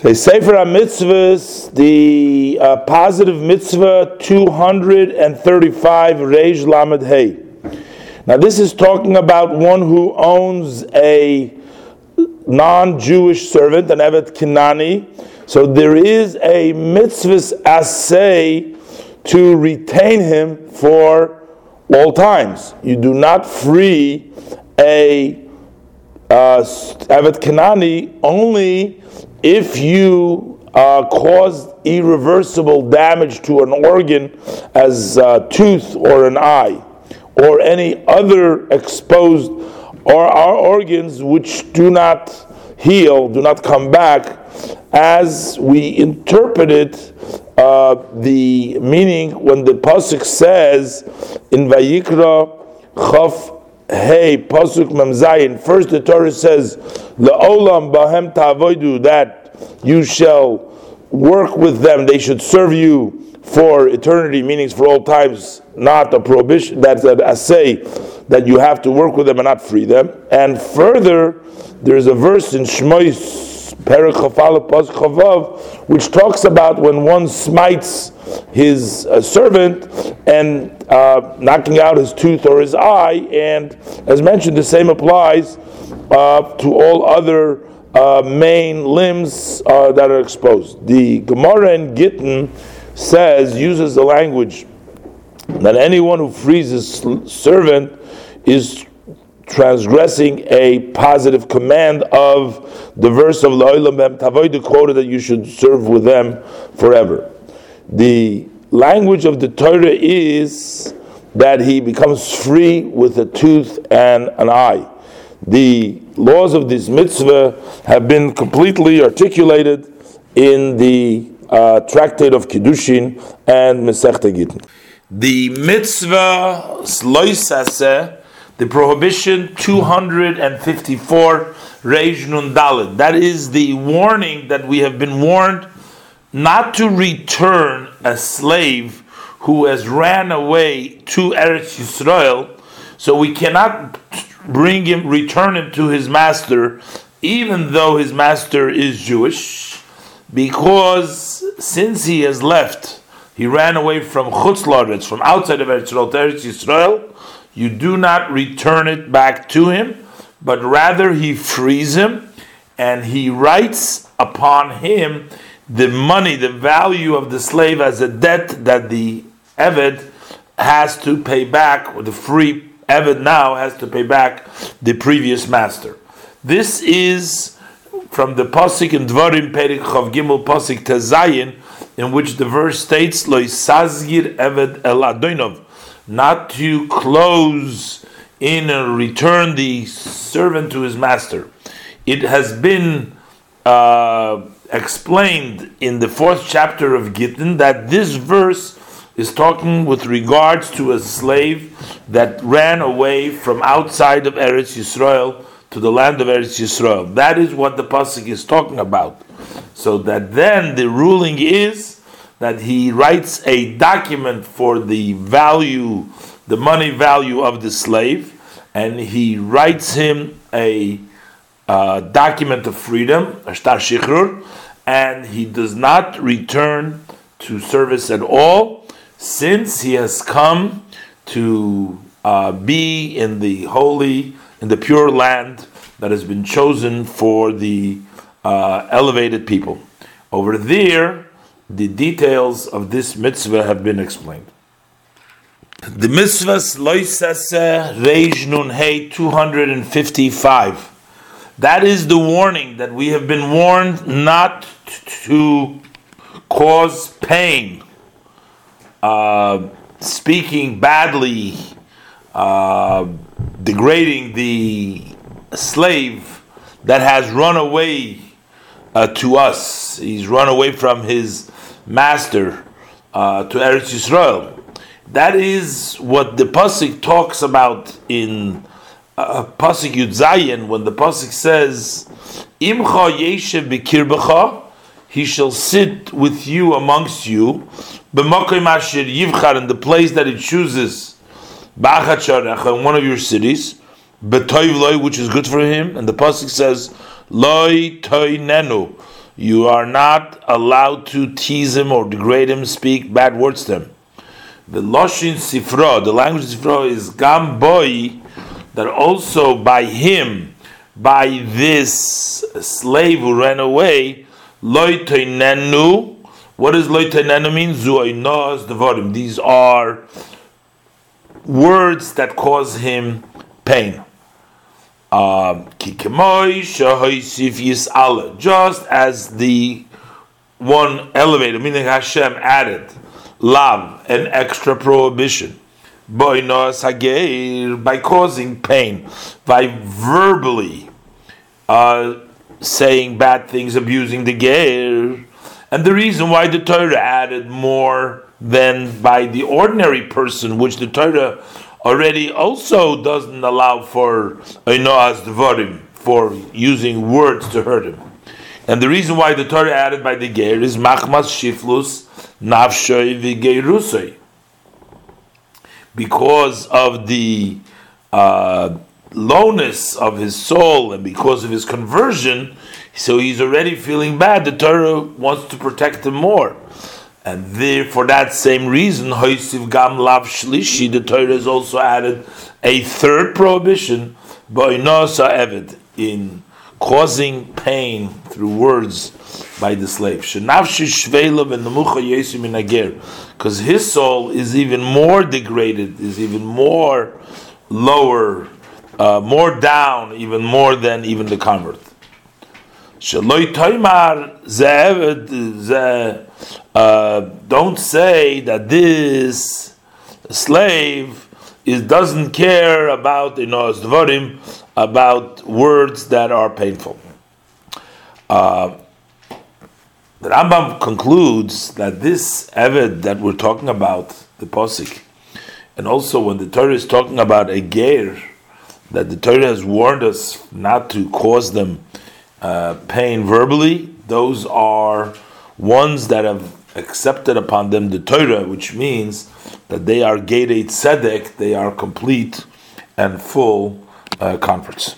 Okay, Sefer HaMitzvahs, the uh, positive mitzvah 235, Reish Lamed Hey. Now, this is talking about one who owns a non Jewish servant, an Evet Kinani. So there is a mitzvah assay to retain him for all times. You do not free a uh, Evet Kanani only if you uh, caused irreversible damage to an organ as a tooth or an eye or any other exposed or our organs which do not heal, do not come back, as we interpret it, uh, the meaning when the pasuk says in Vayikra Chaf Hey, Pasuk Memzayin. First, the Torah says, "Leolam bahem ta'avoidu," that you shall work with them. They should serve you for eternity, meaning for all times. Not a prohibition. That's an assay that you have to work with them and not free them. And further, there's a verse in Shmois which talks about when one smites his uh, servant and uh, knocking out his tooth or his eye, and as mentioned, the same applies uh, to all other uh, main limbs uh, that are exposed. The Gemara in Gittin says, uses the language that anyone who frees his servant is transgressing a positive command of the verse of La'ilam Tavoidu quoted that you should serve with them forever. The language of the Torah is that he becomes free with a tooth and an eye. The laws of this mitzvah have been completely articulated in the uh, Tractate of Kiddushin and Masechta Gittin. The mitzvah the prohibition 254 Reish Nun Dalit. That is the warning that we have been warned not to return a slave who has ran away to Eretz Yisrael. So we cannot bring him, return him to his master, even though his master is Jewish, because since he has left, he ran away from Chutz Laretz, from outside of Eretz Yisrael to Eretz Yisrael you do not return it back to him, but rather he frees him and he writes upon him the money, the value of the slave as a debt that the Eved has to pay back, or the free Eved now has to pay back the previous master. This is from the Pasik in Dvarim Perik Chav Gimel Pasik Tezayin, in which the verse states, Loisazgir Eved El Adonov not to close in and return the servant to his master. It has been uh, explained in the fourth chapter of Gittin that this verse is talking with regards to a slave that ran away from outside of Eretz Yisrael to the land of Eretz Yisrael. That is what the pasuk is talking about. So that then the ruling is that he writes a document for the value, the money value of the slave, and he writes him a uh, document of freedom, a shtar shichrur, and he does not return to service at all since he has come to uh, be in the holy, in the pure land that has been chosen for the uh, elevated people. Over there, the details of this mitzvah have been explained. The mitzvahs loisase reish nun hey 255. That is the warning that we have been warned not to cause pain, uh, speaking badly, uh, degrading the slave that has run away uh, to us. He's run away from his master uh, to Eretz Yisrael. That is what the pasuk talks about in uh, pasuk Yud Zayin when the pasuk says, "Imcha yeshev b'kirbecha," he shall sit with you amongst you, b'makom asher yivchar in the place that he chooses, b'achat in one of your cities, b'toiv loy, which is good for him, and the pasuk says, "Loy toy nenu." You are not allowed to tease him or degrade him, speak bad words to him. The Loshin Sifra, the language of Sifra is Gamboi, that also by him, by this slave who ran away, Loitoinenu, what does Loitoinenu mean? Zuoinos Devorim. These are words that cause him pain. Um, just as the one elevator, meaning Hashem added lav, an extra prohibition, by causing pain, by verbally uh, saying bad things, abusing the geir. And the reason why the Torah added more than by the ordinary person, which the Torah already also doesn't allow for Einoaz Devarim, for using words to hurt him. And the reason why the Torah added by the Ger is Machmas Shiflus Nafshoy Vigeirusay. Because of the uh, lowness of his soul and because of his conversion, so he's already feeling bad. The Torah wants to protect him more. And there, for that same reason, Hoisiv Gam Lav Shlishi, the Torah has also added a third prohibition, Boinosa Evid, in causing pain through words by the slave. Because his soul is even more degraded, is even more lower, uh, more down, even more than even the convert. Uh, don't say that this slave is doesn't care about know dvarim, about words that are painful. Uh, the Rambam concludes that this Eved that we're talking about, the posik, and also when the Torah is talking about a ger, that the Torah has warned us not to cause them uh, pain verbally, those are ones that have accepted upon them the Torah, which means that they are Gedei Tzedek, they are complete and full uh, converts.